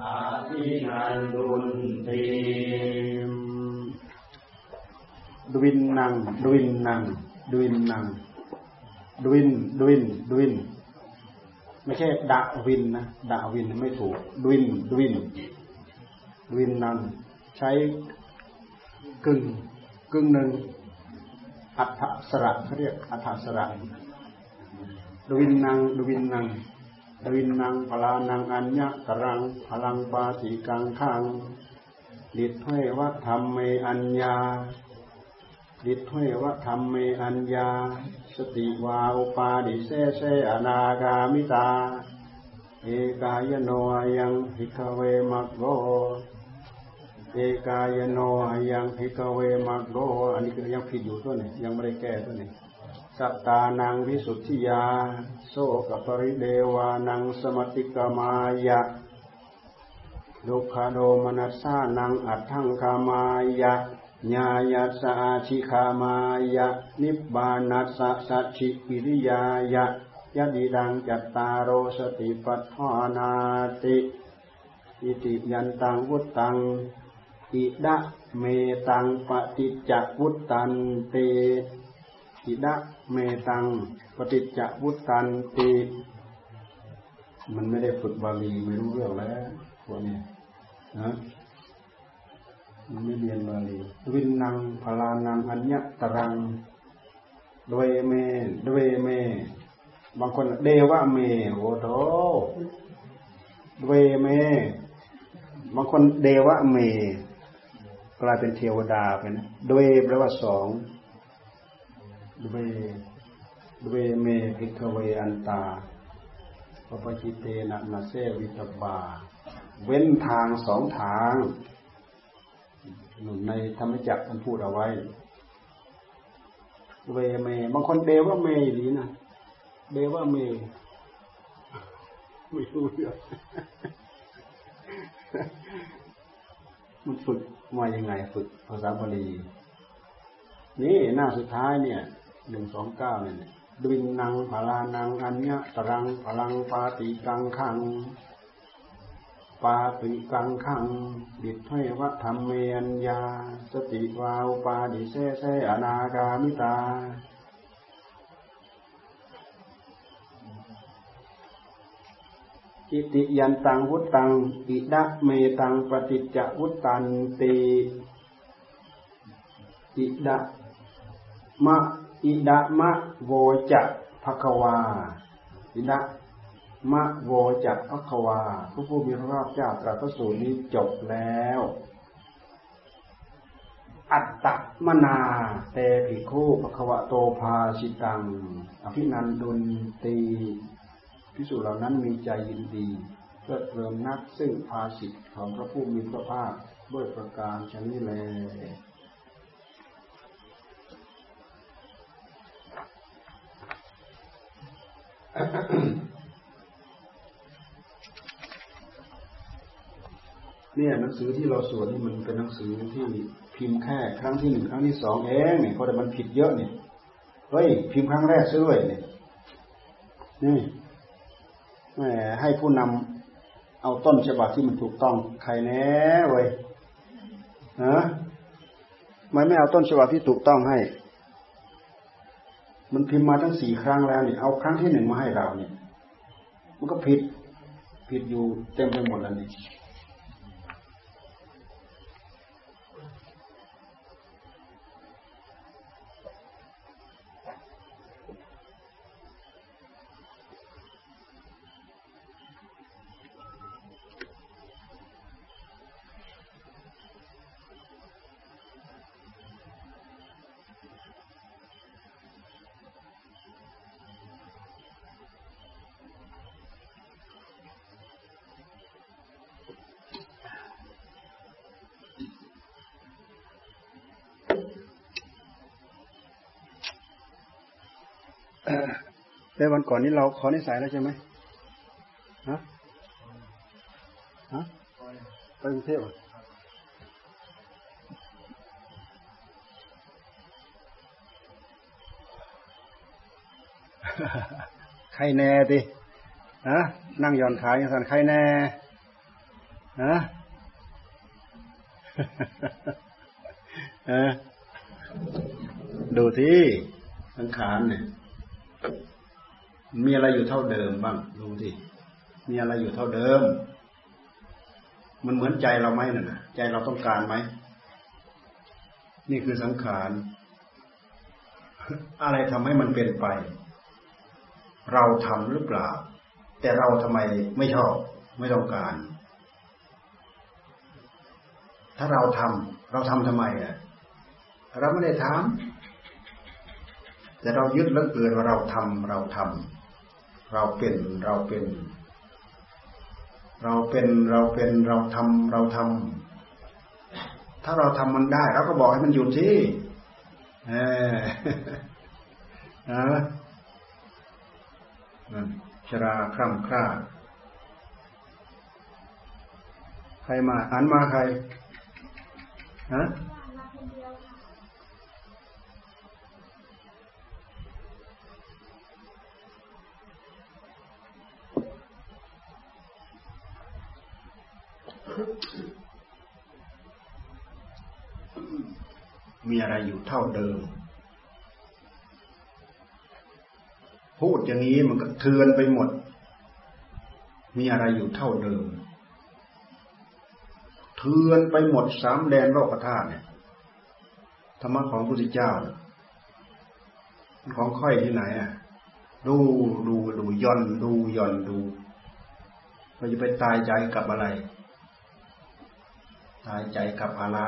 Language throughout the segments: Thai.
อาทินันดุนติดวินนังดวินนังดวินนังดวินดวินดวิน ไม่ใช่ดะวินนะดะวินไม่ถูกดวินดวินดวินนังใช้กึ่งกึ่งหนึ่งอัฏฐสระเขาเรียกอัฏฐสระดวินนังดวินนัง วินนังพลานังอัญญะกรังพลังปาสีกังขังดิดให้วัธรรมเมอัญญาดิดให้วัธรรมเมอัญญา สติวาอุปาดิเสเสอนาคามิตา เอกายโนยังหิกเวมักโกเอกายโนยังหิกเวมักโกอันนี้คือยังผิดอยู่ตัวนี้ยังไม่ได้แก้ตัวนี้ สัตตานังวิสุทธิยา โสกปริเดวานังสมติกมายะดุขโดมนัสสานังอัตถังคามายะญาญาสาชิคามายะ นิบานัสสะสัชิปิริยายะยะดีดังจัตตารโรสติปัฏฐานาติอิติยันตังวุตตังอิดะเมตังปฏิจจวุตตันเต อิดะเมตัง ปฏิจจวุตันติมันไม่ได้ฝึกบาลีไม่รู้เรื่องแล้วพวกนี้นะมันไม่เรียนบาลีวินนังพลานังอัญญตรังดวยเมดวยเม บางคนเดวะเมโอโตดวยเม บางคนเดวะเม กลายเป็นเทวดาไปนะดวยแปลว่าสอง เวเวเมพิกเวอันตาปปจิเตนะนาเซวิตบา เว้นทางสองทางหนุนในธรรมจักรท่านพูดเอาไว้ เวเม บางคนเดว่าเมดีนะเดว่าเมไม่รู้เรื่องมันฝึกมายังไงฝึกภาษาบาลี นี่หน้าสุดท้ายเนี่ย หนึ่งสองเก้าเนี่ยดินนังพลานังอัญญะตรังพลังปาติกังขัง ปาติกังขัง ดิดให้วัดธรรมเมียาสติวาวปาดิเซเซอนาคามิตา อิติยันตังวุตตัง อิดะเมตังปฏิจจวุตตันติอิดะมะ อิดะมะโวจะภควา อิดะมะโวจะภควาพระผู้มีพระภาคเจ้าตรัสพระสูตรนี้จบแล้ว อัตตมนาเตภิกขุภควะโตภาสิตัง อภินันดุนตีพิสูจน์เหล่านั้นมีใจยินดีเพื่อเริ่มนักซึ่งภาสิทธิของพระผู้มีพระภาคด้วยประการชนิดแล เนี่ยหนังสือที่เราสวดนี่มันเป็นหนังสือที่พิมพ์แค่ครั้งที่หนึ่งครั้งที่สองเองเนี่ยเพราะแต่มันผิดเยอะเนี่ยเฮ้ยพิมพ์ครั้งแรกซะด้วยเนี่ยนี่แหมให้ผู้นำเอาต้นฉบับที่มันถูกต้องใครแน่เว้ยฮะไม่ไม่เอาต้นฉบับที่ถูกต้องให้ มันพิมพ์มาทั้งสี่ครั้งแล้วเนี่ยเอาครั้งที่หนึ่งมาให้เราเนี่ย มันก็ผิดผิดอยู่เต็มไปหมดแล้วนี่ แต่วันก่อนนี้เราขอนิสัยแล้วใช่ไหมฮะฮะไปกรุงเทพใครแน่ดิฮะนั่งย่อนขาอย่างสันใครแน่ฮะดูที่สังขารเนี่ย มีอะไรอยู่เท่าเดิมบ้างดูที่มีอะไรอยู่เท่าเดิม มันเหมือนใจเราไหมน่ะ ใจเราต้องการไหม นี่คือสังขาร อะไรทำให้มันเป็นไป เราทำหรือเปล่า แต่เราทำไมไม่ชอบไม่ต้องการ ถ้าเราทำเราทำทำไมอะเราไม่ได้ทำแต่เรายึดแล้วเกินว่าเราทำเราทำ เราเป็นเราเป็น เราเป็นเราเป็นเราทำเราทำถ้าเราทำมันได้เราก็บอกให้มันหยุดที่เออนะนั่นชราคร่ำคร่าใครมาหันมาใครฮะ มีอะไรอยู่เท่าเดิม พูดอย่างนี้มันก็เทือนไปหมด มีอะไรอยู่เท่าเดิม เทือนไปหมดสามแดนโลกธาตุเนี่ยธรรมะของพระพุทธเจ้า ของค่อยที่ไหนอะดูดูดูย่อนดูย่อนดูเราจะไปตายใจกับอะไร ตายใจกับอะไร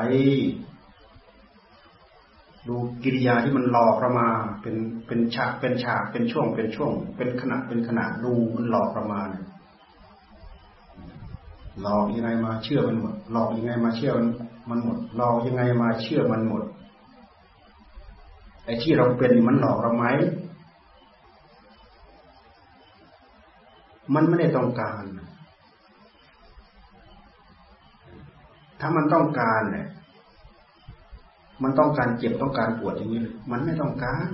ดูกิริยาที่มันหลอกเรามาเป็นเป็นฉากเป็นฉากเป็นช่วงเป็นช่วง เป็นขณะเป็นขณะดูมันหลอกเรามาเนี่ยหลอกยังไงมาเชื่อมันหมดหลอกยังไงมาเชื่อมันมันหมดหลอกยังไงมาเชื่อมันหมดไอ้ที่เราเป็นมันหลอกเราไหมมันไม่ได้ต้องการ ถ้ามันต้องการเนี่ย มันต้องการเจ็บต้องการปวดอย่างนี้เลยมันไม่ต้องการ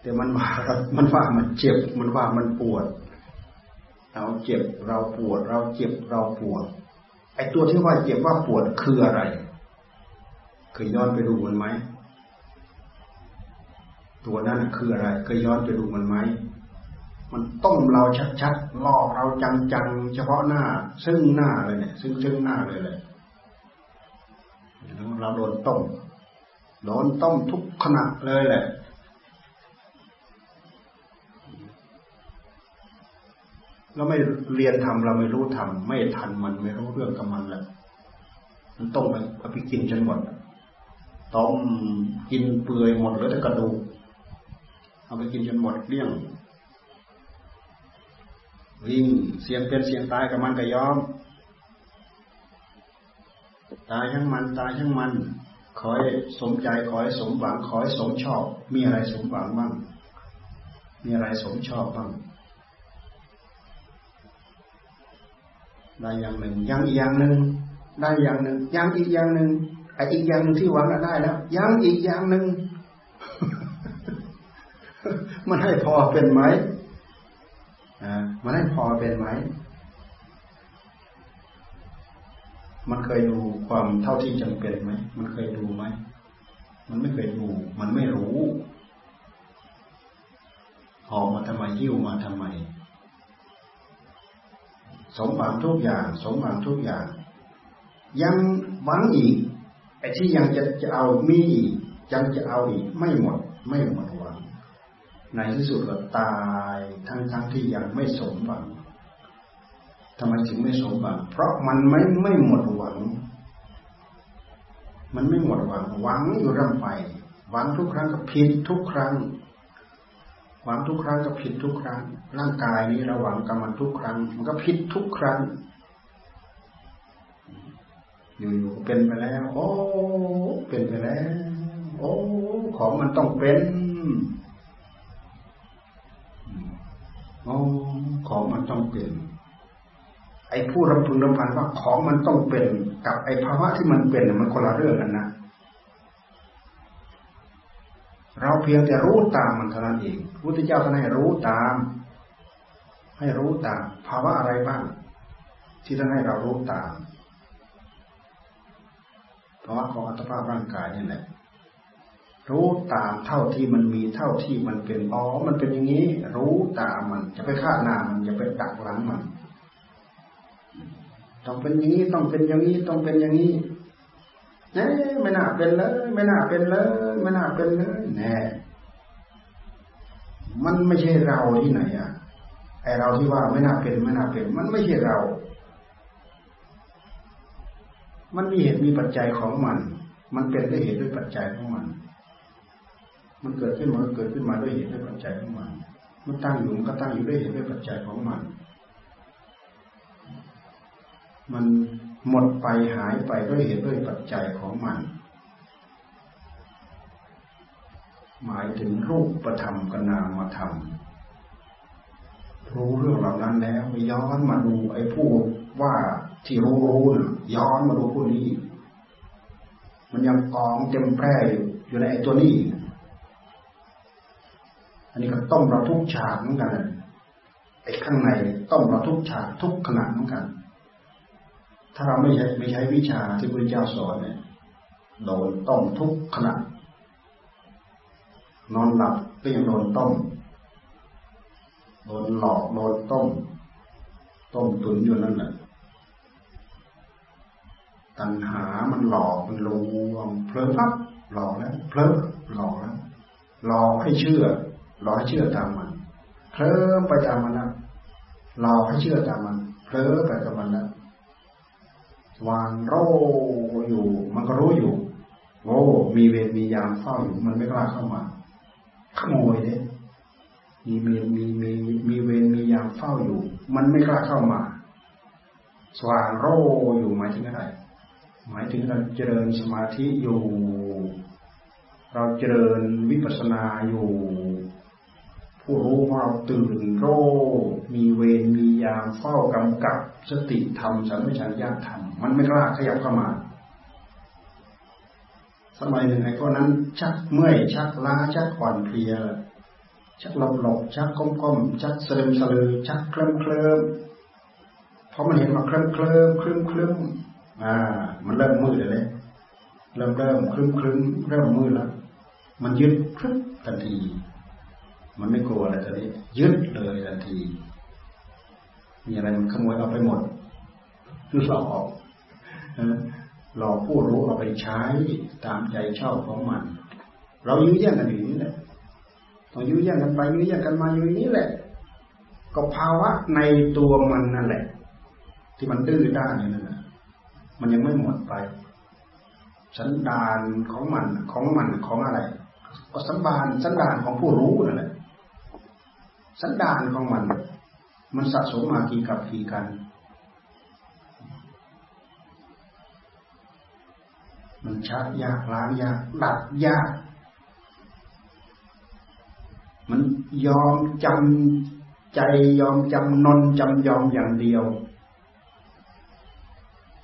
แต่มันว่ามันว่ามันเจ็บ มันว่ามันปวด เราเจ็บเราปวด เราเจ็บเราปวด ไอ้ตัวที่ว่าเจ็บว่าปวดคืออะไรเคยย้อนไปดูมันไหมตัวนั้นคืออะไรเคยย้อนไปดูมันไหมมันต้มเราชัดๆล่อเราจังๆเฉพาะหน้า ซึ่งหน้าเลยเนี่ย ซึ่งซึ่งหน้าเลยเลย เราโดนต้มโดนต้มทุกขณะเลยแหละเราไม่เรียนทำเราไม่รู้ทำไม่ทันมันไม่รู้เรื่องกับมันแหละมันต้มไปเอาไปกินจนหมดต้มกินเปื่อยหมดเลยแต่กระดูกเอาไปกินจนหมดเรี่ยงวิ่งเสียงเป็นเสียงตายกับมันก็ยอม ตายทั้งมันตายทั้งมัน ขอให้สมใจขอให้สมหวังขอให้สมชอบ มีอะไรสมหวังบ้าง มีอะไรสมชอบบ้างได้อย่างหนึ่งยังอีกอย่างหนึ่งได้อย่างหนึ่งยังอีกอย่างหนึ่งไอ้อีกอย่างหนึ่งที่หวังได้แล้วยังอีกอย่างหนึ่งมันให้พอเป็นไหมอ่ามันให้พอเป็นไหม มันเคยดูความเท่าที่จำเป็นไหม มันเคยดูไหม มันไม่เคยดู มันไม่รู้หอบมาทำไมยิ้วมาทำไม สมบัติทุกอย่าง สมบัติทุกอย่าง ยังหวังอีก ไอ้ที่ยังจะจะเอามีอีก ยังจะเอาอีก ไม่หมด ไม่หมดหวัง ในที่สุดก็ตาย ทั้งทั้งที่ยังไม่สมหวัง ทำไมถึงไม่สมหวัง เพราะมันไม่ไม่หมดหวัง มันไม่หมดหวัง หวังอยู่ร่ำไป หวังทุกครั้งก็ผิดทุกครั้ง หวังทุกครั้งก็ผิดทุกครั้ง ร่างกายนี้เราหวังกับมันทุกครั้ง มันก็ผิดทุกครั้ง อยู่ๆเป็นไปแล้ว โอ้ เป็นไปแล้ว โอ้ ของมันต้องเป็นโอ้ของมันต้องเป็น ไอ้ผู้รำพึงรำพันว่าของมันต้องเป็นกับไอ้ภาวะที่มันเป็นมันคนละเรื่องกันนะเราเพียงแต่รู้ตามมันเท่านั้นเองพุทธเจ้าท่านให้รู้ตาม ให้รู้ตาม ภาวะอะไรบ้าง ที่ท่านให้เรารู้ตามภาวะของอัตภาพร่างกายนี่แหละรู้ตามเท่าที่มันมีเท่าที่มันเป็นอ๋อมันเป็นอย่างนี้ รู้ตามมัน จะไปฆ่าหน้ามันอย่าไปดักหลังมัน ต้องเป็นอย่างนี้ต้องเป็นอย่างนี้ต้องเป็นอย่างนี้เน่ไม่น่าเป็นเลยไม่น่าเป็นเลยไม่น่าเป็นเลยแน่มันไม่ใช่เราที่ไหนอะไอเราที่ว่าไม่น่าเป็นไม่น่าเป็น มันไม่ใช่เรา มันมีเหตุมีปัจจัยของมัน มันเป็นด้วยเหตุด้วยปัจจัยของมัน มันเกิดขึ้นมันก็เกิดขึ้นมาด้วยเหตุด้วยปัจจัยของมัน มันตั้งอยู่มันก็ตั้งอยู่ด้วยเหตุด้วยปัจจัยของมัน มันหมดไปหายไปด้วยเหตุด้วยปัจจัยของมัน หมายถึงรูปประธรรมกนามธรรมรู้เรื่องเหล่านั้นแล้วย้อนมาดูไอ้ผู้ว่าที่รู้รู้นะย้อนมาดูผู้นี้ มันยังกองเต็มแพร่อยู่ในไอ้ตัวนี้ อันนี้ก็ต้มเราทุกฉากเหมือนกันไอ้ข้างในต้มเราทุกฉากทุกขณะเหมือนกัน ถ้าเราไม่ใช้ไม่ใช้วิชาที่พระเจ้าสอนเนี่ยโดนต้มทุกขณะนอนหลับก็ยังโดนต้มโดนหลอกโดนต้ม ต้มตุนอยู่นั่นแหละตัณหามันหลอกมันลวงเพลินพับหลอกแล้วเพลินหลอกแล้วหลอกให้เชื่อหลอกให้เชื่อตามมันเคลิ้มไปตามมันนะหลอกให้เชื่อตามมันเคลิ้มไปกับมันนะ วางโรอยู่ มันก็รู้อยู่โอ้มีเวรมียามเฝ้าอยู่มันไม่กล้าเข้ามาขโมยเนี่ยมีเวรมีมีมีเวรมียามเฝ้าอยู่ มันไม่กล้าเข้ามา สว่างโรอยู่หมายถึงอะไรหมายถึงเราเจริญสมาธิอยู่ เราเจริญวิปัสสนาอยู่ ผู้รู้ของเราตื่นโรมีเวรมียามเฝ้ากำกับสติธรรมสัมปชัญญะธรรมมันไม่กล้าขยับเข้ามาสมัยหนึ่งไอ้คนนั้นชักเมื่อยชักล้าชักอ่อนเพลีย ชักหลบหลบชักก้มก้มชักเสลิมสลือชักเคลิ้มเคลิ้มเพอมันเห็นมาเคลิ้มเคลิ้มเคลิ้มเคลิ้มอ่า มันเริ่มมืดเลยเริ่มเริ่มคลึ้มคลึ้มเริ่มมืดแล้วมันยึดครึบทันที มันไม่กลัวอะไรตอนนี้ ยึดเลยทันที มีอะไรมันขโมยเอาไปหมดคือหลอกหลอกผู้รู้เอาไปใช้ตามใจชอบของมัน เรายื้อแย่งกันอยู่นี่แหละต้องยื้อแย่งกันไปยื้อแย่งกันมาอยู่นี้แหละ ก็ภาวะในตัวมันนั่นแหละ ที่มันดื้อด้านนี่นั่นแหละมันยังไม่หมดไปสันดานของมันของมันของอะไรก็สันบานสันดานของผู้รู้นั่นแหละ สันดานของมัน มันสะสมมากี่กับกี่กัน มันชักยากล้างยากดัดยาก มันยอมจำใจยอมจำนนจำยอมอย่างเดียว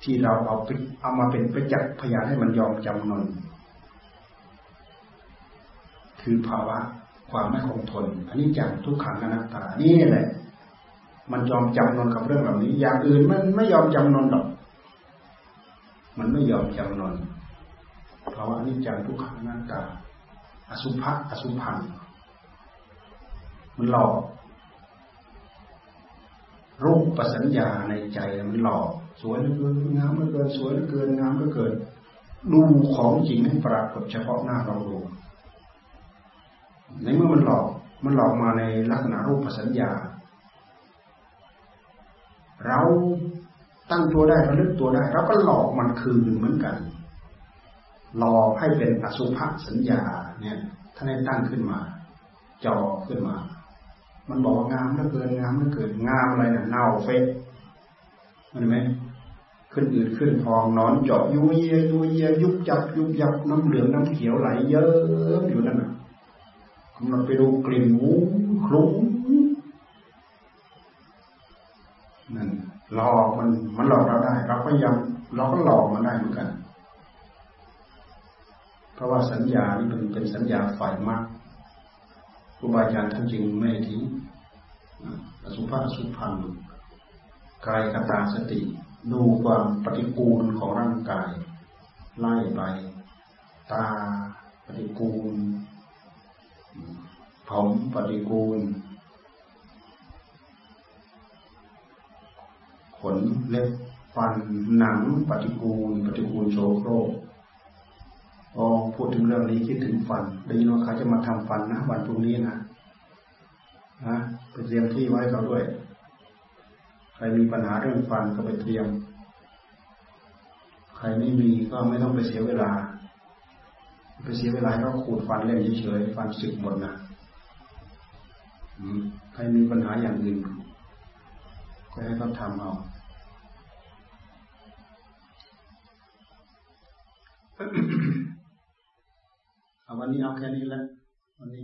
ที่เราเอาไปเอามาเป็นประจักษ์พยานให้มันยอมจำนนคือภาวะ ความไม่คงทนอันนี้จังทุกขังอนัตตานี่แหละ มันยอมจำนนกับเรื่องเหล่านี้ อย่างอื่นมันไม่ยอมจำนนหรอก มันไม่ยอมจำนนเพราะว่านี่จังทุกขังอนัตตา อสุภะอสุพังมันหลอก รูปประสัญญาในใจมันหลอกสวยเหลือเกินงามเหลือเกินสวยเหลือเกินงามเหลือเกินดูของจริงให้ปรากฏเฉพาะหน้าเราดู ในเมื่อมันหลอกมันหลอกมาในลักษณะรูปสัญญา เราตั้งตัวได้ระลึกตัวได้เราก็หลอกมันคืนเหมือนกัน หลอกให้เป็นอสุภสัญญาเนี่ยท่านให้ตั้งขึ้นมา จอขึ้นมา มันบอกงามเหลือเกินงามเหลือเกินงามอะไรนี่ยเน่าเฟะมันไหมขึ้นอืดขึ้นพองนอนเจาะยุยเยยุยเยยุบยับยุบยับน้ำเหลืองน้ำเขียวไหลเยอะอยู่นั่นน่ะ กำลังไปดูกลิ่นหูคลุ้งนั่นหลอกมันมันหลอกเราได้ เราก็ยังเราก็หลอกมันได้เหมือนกัน เพราะว่าสัญญานี่เป็นเป็นสัญญาฝ่ายมากครูบาอาจารย์ท่านจริงไม่ทิ้งอสุภะอสุพังกายกตาสติ ดูความปฏิกูลของร่างกาย ไล่ไป ตาปฏิกูล ผมปฏิกูล ขนเล็บฟันหนังปฏิกูล ปฏิกูลโชโครกอ๋อพูดถึงเรื่องนี้คิดถึงฟันได้ยินว่าเขาจะมาทำฟันนะวันพรุ่งนี้นะนะไปเตรียมที่ไว้เขาด้วย ใครมีปัญหาเรื่องฟันก็ไปเตรียม ใครไม่มีก็ไม่ต้องไปเสียเวลา ไปเสียเวลาก็ขูดฟันเล่นเฉยๆฟันสึกหมดนะ ใครมีปัญหาอย่างอื่นก็ให้เขาทำเอาเอาวันนี้เอาแค่นี้แล้ววันนี้